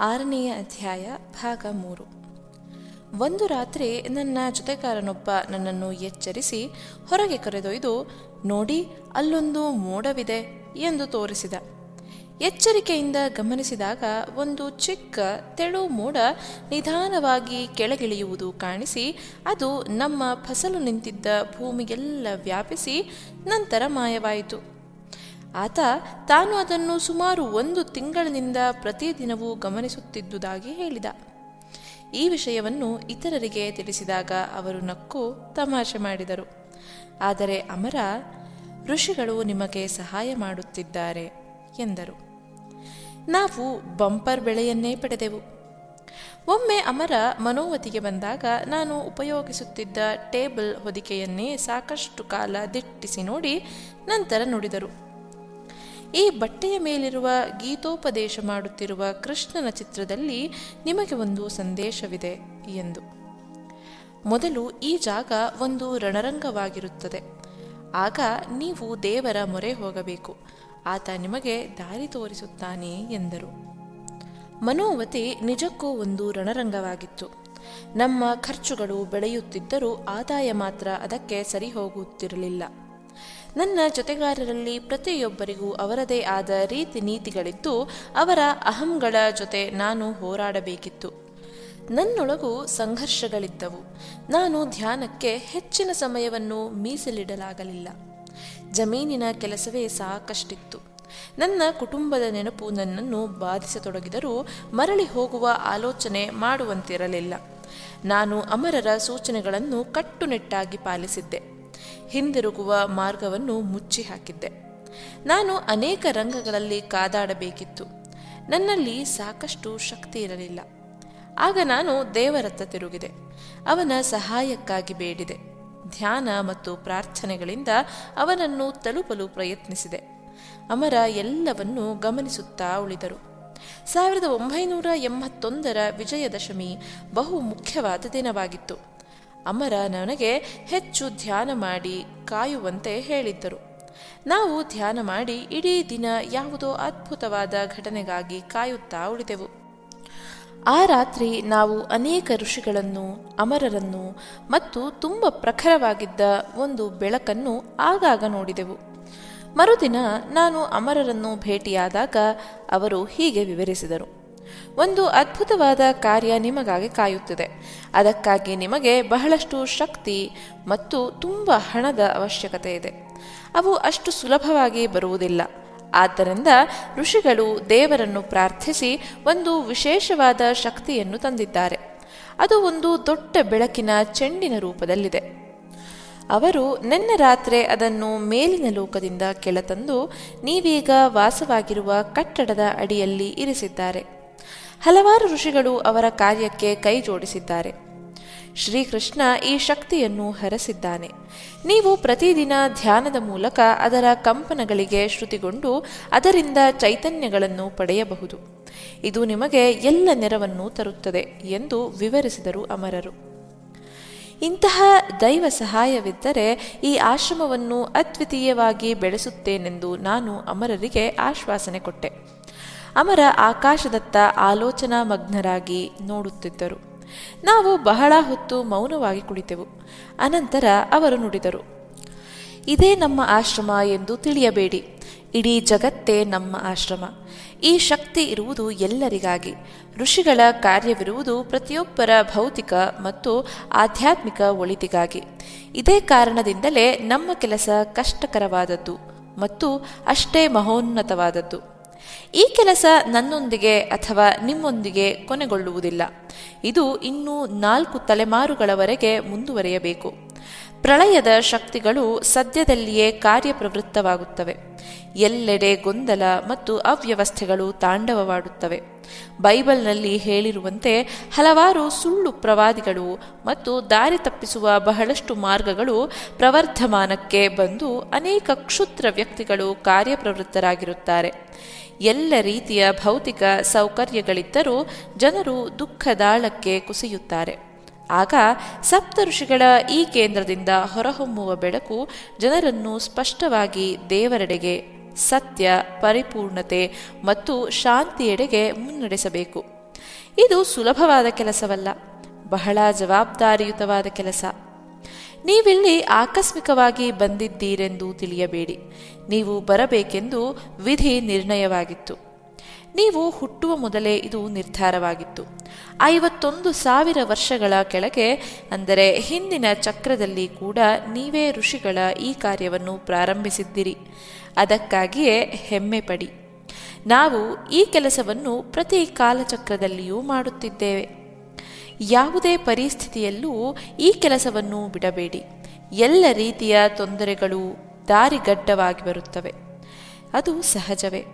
ಆರನೆಯ ಅಧ್ಯಾಯ ಭಾಗ ಮೂರು. ಒಂದು ರಾತ್ರಿ ನನ್ನ ಜೊತೆಗಾರನೊಬ್ಬ ನನ್ನನ್ನು ಎಚ್ಚರಿಸಿ ಹೊರಗೆ ಕರೆದೊಯ್ದು, ನೋಡಿ, ಅಲ್ಲೊಂದು ಮೋಡವಿದೆ ಎಂದು ತೋರಿಸಿದ. ಎಚ್ಚರಿಕೆಯಿಂದ ಗಮನಿಸಿದಾಗ ಒಂದು ಚಿಕ್ಕ ತೆಳು ಮೋಡ ನಿಧಾನವಾಗಿ ಕೆಳಗಿಳಿಯುವುದು ಕಾಣಿಸಿ, ಅದು ನಮ್ಮ ಫಸಲು ನಿಂತಿದ್ದ ಭೂಮಿಗೆಲ್ಲ ವ್ಯಾಪಿಸಿ ನಂತರ ಮಾಯವಾಯಿತು. ಆತ ತಾನು ಅದನ್ನು ಸುಮಾರು ಒಂದು ತಿಂಗಳಿನಿಂದ ಪ್ರತಿದಿನವೂ ಗಮನಿಸುತ್ತಿದ್ದುದಾಗಿ ಹೇಳಿದ. ಈ ವಿಷಯವನ್ನು ಇತರರಿಗೆ ತಿಳಿಸಿದಾಗ ಅವರು ನಕ್ಕು ತಮಾಷೆ ಮಾಡಿದರು. ಆದರೆ ಅಮರ, ಋಷಿಗಳು ನಿಮಗೆ ಸಹಾಯ ಮಾಡುತ್ತಿದ್ದಾರೆ ಎಂದರು. ನಾವು ಬಂಪರ್ ಬೆಳೆಯನ್ನೇ ಪಡೆದೆವು. ಒಮ್ಮೆ ಅಮರ ಮನೋವತಿಗೆ ಬಂದಾಗ ನಾನು ಉಪಯೋಗಿಸುತ್ತಿದ್ದ ಟೇಬಲ್ ಹೊದಿಕೆಯನ್ನೇ ಸಾಕಷ್ಟು ಕಾಲ ದಿಟ್ಟಿಸಿ ನೋಡಿ ನಂತರ ನುಡಿದರು. ಈ ಬಟ್ಟೆಯ ಮೇಲಿರುವ ಗೀತೋಪದೇಶ ಮಾಡುತ್ತಿರುವ ಕೃಷ್ಣನ ಚಿತ್ರದಲ್ಲಿ ನಿಮಗೆ ಒಂದು ಸಂದೇಶವಿದೆ ಎಂದು. ಮೊದಲು ಈ ಜಾಗ ಒಂದು ರಣರಂಗವಾಗಿರುತ್ತದೆ. ಆಗ ನೀವು ದೇವರ ಮೊರೆ ಹೋಗಬೇಕು. ಆತ ನಿಮಗೆ ದಾರಿ ತೋರಿಸುತ್ತಾನೆ ಎಂದರು. ಮನೋವತಿ ನಿಜಕ್ಕೂ ಒಂದು ರಣರಂಗವಾಗಿತ್ತು. ನಮ್ಮ ಖರ್ಚುಗಳು ಬೆಳೆಯುತ್ತಿದ್ದರೂ ಆದಾಯ ಮಾತ್ರ ಅದಕ್ಕೆ ಸರಿ ಹೋಗುತ್ತಿರಲಿಲ್ಲ ನನ್ನ ಜೊತೆಗಾರರಲ್ಲಿ ಪ್ರತಿಯೊಬ್ಬರಿಗೂ ಅವರದೇ ಆದ ರೀತಿ ನೀತಿಗಳಿತ್ತು ಅವರ ಅಹಂಗಳ ಜೊತೆ ನಾನು ಹೋರಾಡಬೇಕಿತ್ತು. ನನ್ನೊಳಗೂ ಸಂಘರ್ಷಗಳಿದ್ದವು. ನಾನು ಧ್ಯಾನಕ್ಕೆ ಹೆಚ್ಚಿನ ಸಮಯವನ್ನು ಮೀಸಲಿಡಲಾಗಲಿಲ್ಲ. ಜಮೀನಿನ ಕೆಲಸವೇ ಸಾಕಷ್ಟಿತ್ತು. ನನ್ನ ಕುಟುಂಬದ ನೆನಪು ನನ್ನನ್ನು ಬಾಧಿಸತೊಡಗಿದರೂ ಮರಳಿ ಹೋಗುವ ಆಲೋಚನೆ ಮಾಡುವಂತಿರಲಿಲ್ಲ. ನಾನು ಅಮರರ ಸೂಚನೆಗಳನ್ನು ಕಟ್ಟುನಿಟ್ಟಾಗಿ ಪಾಲಿಸಿದ್ದೆ. ಹಿಂದಿರುಗುವ ಮಾರ್ಗವನ್ನು ಮುಚ್ಚಿ ಹಾಕಿದ್ದೆ ನಾನು ಅನೇಕ ರಂಗಗಳಲ್ಲಿ ಕಾದಾಡಬೇಕಿತ್ತು. ನನ್ನಲ್ಲಿ ಸಾಕಷ್ಟು ಶಕ್ತಿ ಇರಲಿಲ್ಲ. ಆಗ ನಾನು ದೇವರತ್ತ ತಿರುಗಿದೆ. ಅವನ ಸಹಾಯಕ್ಕಾಗಿ ಬೇಡಿದೆ. ಧ್ಯಾನ ಮತ್ತು ಪ್ರಾರ್ಥನೆಗಳಿಂದ ಅವನನ್ನು ತಲುಪಲು ಪ್ರಯತ್ನಿಸಿದೆ. ಅಮರ ಎಲ್ಲವನ್ನೂ ಗಮನಿಸುತ್ತಾ ಉಳಿದರು. ಸಾವಿರದ ಒಂಬೈನೂರ ಎಂಬತ್ತೊಂದರ ವಿಜಯದಶಮಿ ಬಹು ಮುಖ್ಯವಾದ ದಿನವಾಗಿತ್ತು. ಅಮರ ನನಗೆ ಹೆಚ್ಚು ಧ್ಯಾನ ಮಾಡಿ ಕಾಯುವಂತೆ ಹೇಳಿದ್ದರು. ನಾವು ಧ್ಯಾನ ಮಾಡಿ ಇಡೀ ದಿನ ಯಾವುದೋ ಅದ್ಭುತವಾದ ಘಟನೆಗಾಗಿ ಕಾಯುತ್ತಾ ಉಳಿದೆವು. ಆ ರಾತ್ರಿ ನಾವು ಅನೇಕ ಋಷಿಗಳನ್ನು, ಅಮರರನ್ನು ಮತ್ತು ತುಂಬ ಪ್ರಖರವಾಗಿದ್ದ ಒಂದು ಬೆಳಕನ್ನು ಆಗಾಗ ನೋಡಿದೆವು. ಮರುದಿನ ನಾನು ಅಮರರನ್ನು ಭೇಟಿಯಾದಾಗ ಅವರು ಹೀಗೆ ವಿವರಿಸಿದರು. ಒಂದು ಅದ್ಭುತವಾದ ಕಾರ್ಯ ನಿಮಗಾಗಿ ಕಾಯುತ್ತಿದೆ. ಅದಕ್ಕಾಗಿ ನಿಮಗೆ ಬಹಳಷ್ಟು ಶಕ್ತಿ ಮತ್ತು ತುಂಬ ಹಣದ ಅವಶ್ಯಕತೆ ಇದೆ. ಅವು ಅಷ್ಟು ಸುಲಭವಾಗಿ ಬರುವುದಿಲ್ಲ. ಆದ್ದರಿಂದ ಋಷಿಗಳು ದೇವರನ್ನು ಪ್ರಾರ್ಥಿಸಿ ಒಂದು ವಿಶೇಷವಾದ ಶಕ್ತಿಯನ್ನು ತಂದಿದ್ದಾರೆ. ಅದು ಒಂದು ದೊಡ್ಡ ಬೆಳಕಿನ ಚೆಂಡಿನ ರೂಪದಲ್ಲಿದೆ. ಅವರು ನಿನ್ನೆ ರಾತ್ರಿ ಅದನ್ನು ಮೇಲಿನ ಲೋಕದಿಂದ ಕೆಳತಂದು ನೀವೀಗ ವಾಸವಾಗಿರುವ ಕಟ್ಟಡದ ಅಡಿಯಲ್ಲಿ ಇರಿಸಿದ್ದಾರೆ. ಹಲವಾರು ಋಷಿಗಳು ಅವರ ಕಾರ್ಯಕ್ಕೆ ಕೈ ಜೋಡಿಸಿದ್ದಾರೆ ಶ್ರೀಕೃಷ್ಣ ಈ ಶಕ್ತಿಯನ್ನು ಹರಸಿದ್ದಾನೆ. ನೀವು ಪ್ರತಿದಿನ ಧ್ಯಾನದ ಮೂಲಕ ಅದರ ಕಂಪನಗಳಿಗೆ ಶ್ರುತಿಗೊಂಡು ಅದರಿಂದ ಚೈತನ್ಯಗಳನ್ನು ಪಡೆಯಬಹುದು. ಇದು ನಿಮಗೆ ಎಲ್ಲ ನೆರವನ್ನು ತರುತ್ತದೆ ಎಂದು ವಿವರಿಸಿದರು ಅಮರರು. ಇಂತಹ ದೈವ ಸಹಾಯವಿದ್ದರೆ ಈ ಆಶ್ರಮವನ್ನು ಅದ್ವಿತೀಯವಾಗಿ ಬೆಳೆಸುತ್ತೇನೆಂದು ನಾನು ಅಮರರಿಗೆ ಆಶ್ವಾಸನೆ ಕೊಟ್ಟೆ. ಅಮರ ಆಕಾಶದತ್ತ ಆಲೋಚನಾ ಮಗ್ನರಾಗಿ ನೋಡುತ್ತಿದ್ದರು. ನಾವು ಬಹಳ ಹೊತ್ತು ಮೌನವಾಗಿ ಕುಳಿತೆವು. ಅನಂತರ ಅವರು ನುಡಿದರು, ಇದೇ ನಮ್ಮ ಆಶ್ರಮ ಎಂದು ತಿಳಿಯಬೇಡಿ. ಇಡೀ ಜಗತ್ತೇ ನಮ್ಮ ಆಶ್ರಮ. ಈ ಶಕ್ತಿ ಇರುವುದು ಎಲ್ಲರಿಗಾಗಿ. ಋಷಿಗಳ ಕಾರ್ಯವಿರುವುದು ಪ್ರತಿಯೊಬ್ಬರ ಭೌತಿಕ ಮತ್ತು ಆಧ್ಯಾತ್ಮಿಕ ಒಳಿತಿಗಾಗಿ. ಇದೇ ಕಾರಣದಿಂದಲೇ ನಮ್ಮ ಕೆಲಸ ಕಷ್ಟಕರವಾದದ್ದು ಮತ್ತು ಅಷ್ಟೇ ಮಹೋನ್ನತವಾದದ್ದು. ಈ ಕೆಲಸ ನನ್ನೊಂದಿಗೆ ಅಥವಾ ನಿಮ್ಮೊಂದಿಗೆ ಕೊನೆಗೊಳ್ಳುವುದಿಲ್ಲ. ಇದು ಇನ್ನೂ ನಾಲ್ಕು ತಲೆಮಾರುಗಳವರೆಗೆ ಮುಂದುವರಿಯಬೇಕು. ಪ್ರಳಯದ ಶಕ್ತಿಗಳು ಸದ್ಯದಲ್ಲಿಯೇ ಕಾರ್ಯಪ್ರವೃತ್ತವಾಗುತ್ತವೆ. ಎಲ್ಲೆಡೆ ಗೊಂದಲ ಮತ್ತು ಅವ್ಯವಸ್ಥೆಗಳು ತಾಂಡವವಾಡುತ್ತವೆ. ಬೈಬಲ್ನಲ್ಲಿ ಹೇಳಿರುವಂತೆ ಹಲವಾರು ಸುಳ್ಳು ಪ್ರವಾದಿಗಳು ಮತ್ತು ದಾರಿ ತಪ್ಪಿಸುವ ಬಹಳಷ್ಟು ಮಾರ್ಗಗಳು ಪ್ರವರ್ಧಮಾನಕ್ಕೆ ಬಂದು ಅನೇಕ ಕ್ಷುದ್ರ ವ್ಯಕ್ತಿಗಳು ಕಾರ್ಯಪ್ರವೃತ್ತರಾಗಿರುತ್ತಾರೆ. ಎಲ್ಲ ರೀತಿಯ ಭೌತಿಕ ಸೌಕರ್ಯಗಳಿದ್ದರೂ ಜನರು ದುಃಖದಾಳಕ್ಕೆ ಕುಸಿಯುತ್ತಾರೆ. ಆಗ ಸಪ್ತಋಷಿಗಳ ಈ ಕೇಂದ್ರದಿಂದ ಹೊರಹೊಮ್ಮುವ ಬೆಳಕು ಜನರನ್ನು ಸ್ಪಷ್ಟವಾಗಿ ದೇವರೆಡೆಗೆ ಸತ್ಯ, ಪರಿಪೂರ್ಣತೆ ಮತ್ತು ಶಾಂತಿಯೆಡೆಗೆ ಮುನ್ನಡೆಸಬೇಕು. ಇದು ಸುಲಭವಾದ ಕೆಲಸವಲ್ಲ, ಬಹಳ ಜವಾಬ್ದಾರಿಯುತವಾದ ಕೆಲಸ. ನೀವಿಲ್ಲಿ ಆಕಸ್ಮಿಕವಾಗಿ ಬಂದಿದ್ದೀರೆಂದು ತಿಳಿಯಬೇಡಿ. ನೀವು ಬರಬೇಕೆಂದು ವಿಧಿ ನಿರ್ಣಯವಾಗಿತ್ತು. ನೀವು ಹುಟ್ಟುವ ಮೊದಲೇ ಇದು ನಿರ್ಧಾರವಾಗಿತ್ತು. ಐವತ್ತೊಂದು ಸಾವಿರ ವರ್ಷಗಳ ಕೆಳಗೆ, ಅಂದರೆ ಹಿಂದಿನ ಚಕ್ರದಲ್ಲಿ ಕೂಡ ನೀವೇ ಋಷಿಗಳ ಈ ಕಾರ್ಯವನ್ನು ಪ್ರಾರಂಭಿಸಿದ್ದಿರಿ. ಅದಕ್ಕಾಗಿಯೇ ಹೆಮ್ಮೆ ಪಡಿ. ನಾವು ಈ ಕೆಲಸವನ್ನು ಪ್ರತಿ ಕಾಲಚಕ್ರದಲ್ಲಿಯೂ ಮಾಡುತ್ತಿದ್ದೇವೆ. ಯಾವುದೇ ಪರಿಸ್ಥಿತಿಯಲ್ಲೂ ಈ ಕೆಲಸವನ್ನು ಬಿಡಬೇಡಿ. ಎಲ್ಲ ರೀತಿಯ ತೊಂದರೆಗಳು ದಾರಿಗಡ್ಡವಾಗಿ ಬರುತ್ತವೆ. ಅದು ಸಹಜವೇ.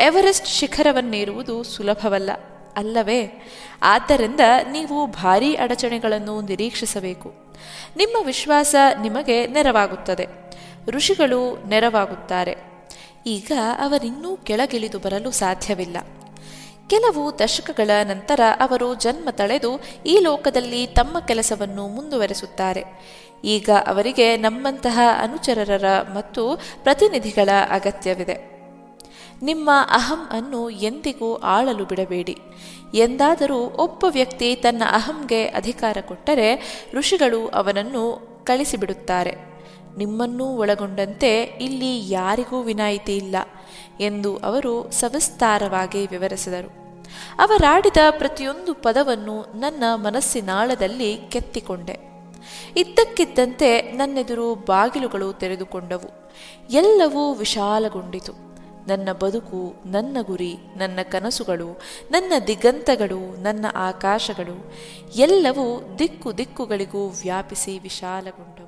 ಎವರೆಸ್ಟ್ ಶಿಖರವನ್ನೇರುವುದು ಸುಲಭವಲ್ಲ, ಅಲ್ಲವೇ? ಆದ್ದರಿಂದ ನೀವು ಭಾರೀ ಅಡಚಣೆಗಳನ್ನು ನಿರೀಕ್ಷಿಸಬೇಕು. ನಿಮ್ಮ ವಿಶ್ವಾಸ ನಿಮಗೆ ನೆರವಾಗುತ್ತದೆ. ಋಷಿಗಳು ನೆರವಾಗುತ್ತಾರೆ. ಈಗ ಅವರಿನ್ನೂ ಕೆಳಗಿಳಿದು ಬರಲು ಸಾಧ್ಯವಿಲ್ಲ. ಕೆಲವು ದಶಕಗಳ ನಂತರ ಅವರು ಜನ್ಮ ತಳೆದು ಈ ಲೋಕದಲ್ಲಿ ತಮ್ಮ ಕೆಲಸವನ್ನು ಮುಂದುವರೆಸುತ್ತಾರೆ. ಈಗ ಅವರಿಗೆ ನಮ್ಮಂತಹ ಅನುಚರರ ಮತ್ತು ಪ್ರತಿನಿಧಿಗಳ ಅಗತ್ಯವಿದೆ. ನಿಮ್ಮ ಅಹಂ ಅನ್ನು ಎಂದಿಗೂ ಆಳಲು ಬಿಡಬೇಡಿ. ಎಂದಾದರೂ ಒಬ್ಬ ವ್ಯಕ್ತಿ ತನ್ನ ಅಹಂಗೆ ಅಧಿಕಾರ ಕೊಟ್ಟರೆ ಋಷಿಗಳು ಅವನನ್ನು ಕಳಿಸಿಬಿಡುತ್ತಾರೆ. ನಿಮ್ಮನ್ನೂ ಒಳಗೊಂಡಂತೆ ಇಲ್ಲಿ ಯಾರಿಗೂ ವಿನಾಯಿತಿ ಇಲ್ಲ ಎಂದು ಅವರು ಸವಿಸ್ತಾರವಾಗಿ ವಿವರಿಸಿದರು. ಅವರಾಡಿದ ಪ್ರತಿಯೊಂದು ಪದವನ್ನು ನನ್ನ ಮನಸ್ಸಿನಾಳದಲ್ಲಿ ಕೆತ್ತಿಕೊಂಡೆ. ಇದ್ದಕ್ಕಿದ್ದಂತೆ ನನ್ನೆದುರು ಬಾಗಿಲುಗಳು ತೆರೆದುಕೊಂಡವು. ಎಲ್ಲವೂ ವಿಶಾಲಗೊಂಡಿತು. ನನ್ನ ಬದುಕು, ನನ್ನ ಗುರಿ, ನನ್ನ ಕನಸುಗಳು, ನನ್ನ ದಿಗಂತಗಳು, ನನ್ನ ಆಕಾಶಗಳು, ಎಲ್ಲವೂ ದಿಕ್ಕು ದಿಕ್ಕುಗಳಿಗೂ ವ್ಯಾಪಿಸಿ ವಿಶಾಲಗೊಂಡವು.